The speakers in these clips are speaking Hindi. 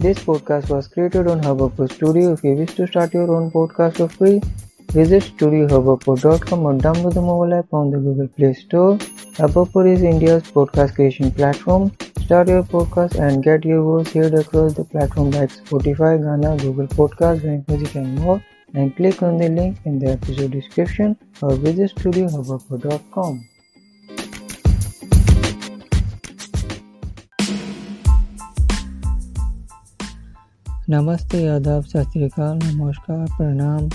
This podcast was created on Hubhopper Studio. If you wish to start your own podcast for free, visit studiohubhopper.com or download the mobile app on the Google Play Store. Hubhopper is India's podcast creation platform. Start your podcast and get your voice heard across the platform like Spotify, Ghana, Google Podcasts, Rank Music, and more. And click on the link in the episode description or visit studiohubhopper.com. नमस्ते यादव, सत नमस्कार, प्रणाम।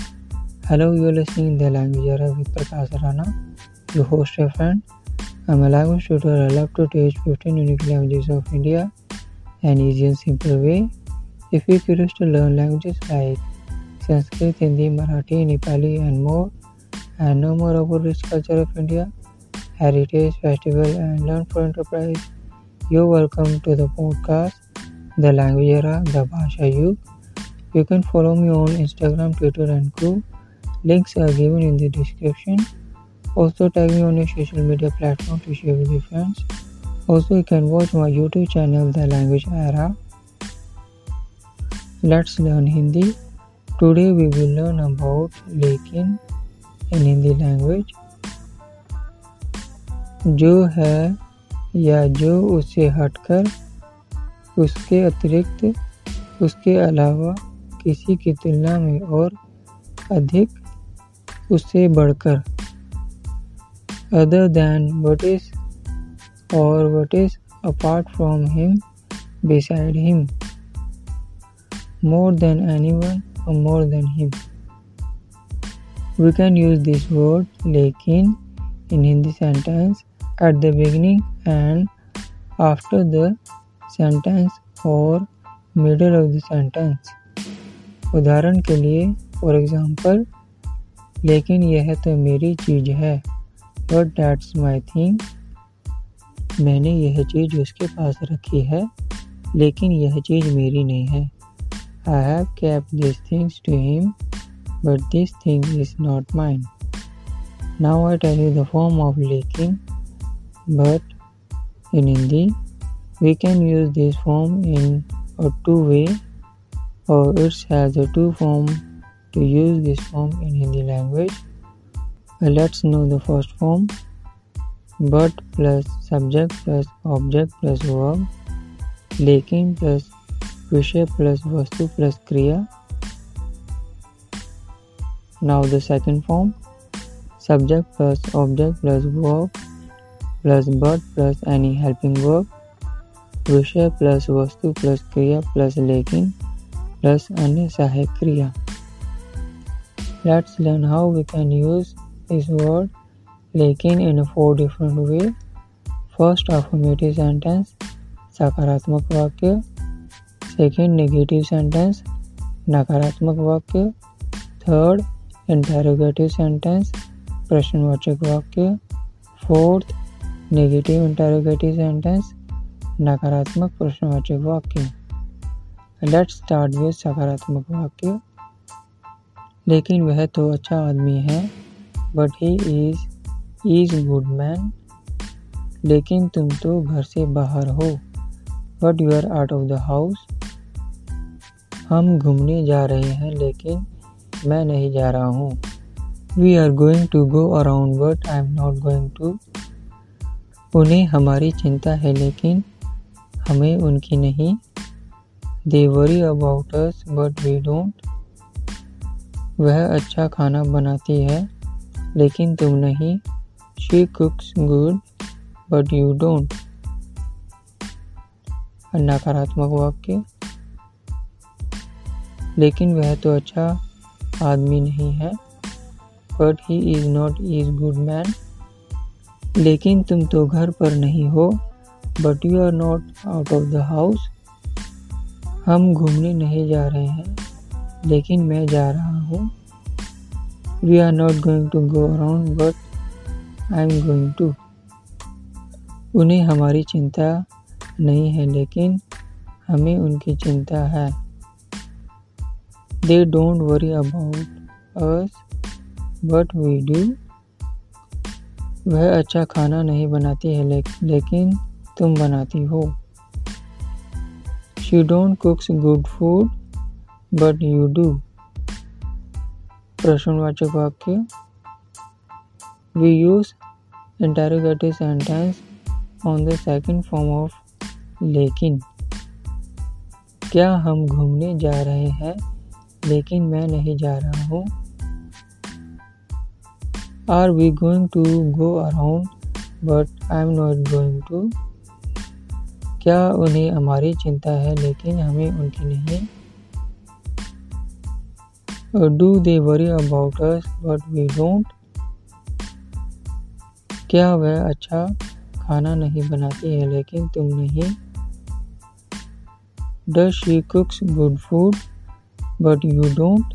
Hello you listening the language with Prakash Rana you host a friend I am language tutor I love to teach 15 unique languages of India an easy and simple way if you curious to learn languages like Sanskrit Hindi Marathi Nepali and more and know more about rich culture of India heritage festival and learn for enterprise you welcome to the podcast the language era, the Bhasha Yug. You can follow me on Instagram, Twitter, and Co. Links are given in the description. Also, tag me on your social media platform to share with your friends. Also, you can watch my YouTube channel, The Language Era. Let's learn Hindi. Today, we will learn about लेकिन in Hindi language. जो है या जो उससे हटकर उसके अतिरिक्त उसके अलावा किसी की तुलना में और अधिक उससे बढ़कर। अदर दैन वट इज़ और what is apart from him beside him more than any one और more than him we can use this word लेकिन in Hindi sentence at the beginning and after the sentence और मिडल ऑफ़ द सेंटेंस उदाहरण के लिए फॉर एग्ज़ाम्पल लेकिन यह तो मेरी चीज़ है बट डैट्स माई थिंग मैंने यह चीज़ उसके पास रखी है, लेकिन यह चीज़ मेरी नहीं है। I have kept this things to him but this thing is not mine now I tell you the form of लेकिन but in Hindi We can use this form in a two way or it has a two form to use this form in Hindi language. Let's know the first form but plus subject plus object plus verb लेकिन plus विषय plus vastu plus kriya. Now the second form subject plus object plus verb plus but plus any helping verb विषय प्लस वस्तु प्लस क्रिया प्लस लेकिन प्लस अन्य सहायक क्रिया। Let's learn how we can use this word लेकिन a four different way. First, affirmative sentence, सकारात्मक वाक्य। सेकेंड नेगेटिव सेंटेंस नकारात्मक वाक्य। थर्ड इंटेरोगेटिव सेंटेंस प्रश्नवाचक वाक्य। फोर्थ नेगेटिव इंटेरोगेटिव सेंटेंस नकारात्मक प्रश्नवाचक वाक्य. लेट स्टार्ट विद सकारात्मक वाक्य. लेकिन वह तो अच्छा आदमी है but he is is good man लेकिन तुम तो घर से बाहर हो but you are out of the house हम घूमने जा रहे हैं, लेकिन मैं नहीं जा रहा हूँ। We are going to go around but I am not going to उन्हें हमारी चिंता है, लेकिन हमें उनकी नहीं। They worry about us but we don't वह अच्छा खाना बनाती है, लेकिन तुम नहीं। She cooks good but you don't नकारात्मक वाक्य। लेकिन वह तो अच्छा आदमी नहीं है but he is not is good man लेकिन तुम तो घर पर नहीं हो। But you are not out of the house हम घूमने नहीं जा रहे हैं, लेकिन मैं जा रहा हूँ। We are not going to go around but I am going to उन्हें हमारी चिंता नहीं है, लेकिन हमें उनकी चिंता है। They don't worry about us but we do वह अच्छा खाना नहीं बनाती है लेकिन तुम बनाती हो। She don't cooks good food but you do प्रश्नवाचक वाक्य। We use interrogative sentence on the second form of लेकिन। क्या हम घूमने जा रहे हैं, लेकिन मैं नहीं जा रहा हूँ? Are we going to go around but I am not going to क्या उन्हें हमारी चिंता है, लेकिन हमें उनकी नहीं। Do they worry about us but we don't क्या वह अच्छा खाना नहीं बनाती है, लेकिन तुम नहीं? Does she cooks good food but you don't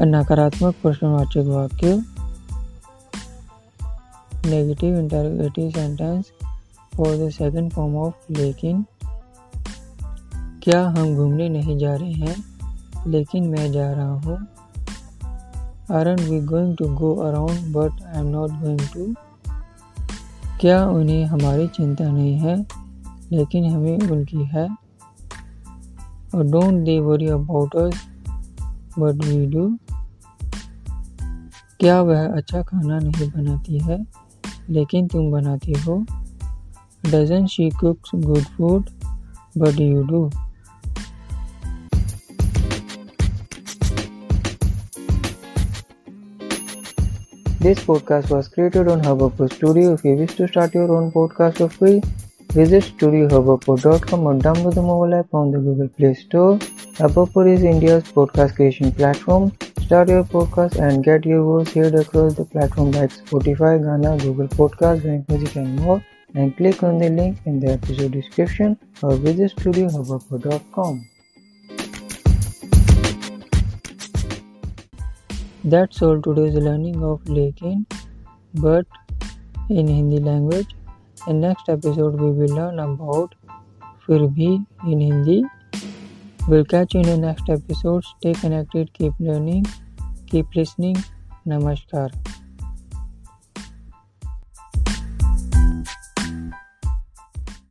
नकारात्मक प्रश्नवाचक वाक्य। Negative interrogative sentence for the second form of लेकिन क्या हम घूमने नहीं जा रहे हैं? लेकिन मैं जा रहा हूँ। Are we going to go around but I am not going to क्या उन्हें हमारी चिंता नहीं है? लेकिन हमें उनकी है। और don't they worry about us but we do क्या वह अच्छा खाना नहीं बनाती है? लेकिन तुम बनाती हो। Doesn't she cook good food? But you do. This podcast was created on Hubhopper Studio. If you wish to start your own podcast for free, visit studiohubhopper.com or download the mobile app on the Google Play Store. Hubhopper is India's podcast creation platform. Start your podcast and get your voice heard across the platform like Spotify, Ghana, Google Podcasts, Rank Music and more and click on the link in the episode description or visit studiohubhopper.com. That's all today's learning of Lekin but in Hindi language. In next episode we will learn about Fir Bhi in Hindi. We'll catch you in the next episode. Stay connected, keep learning, keep listening. Namaskar.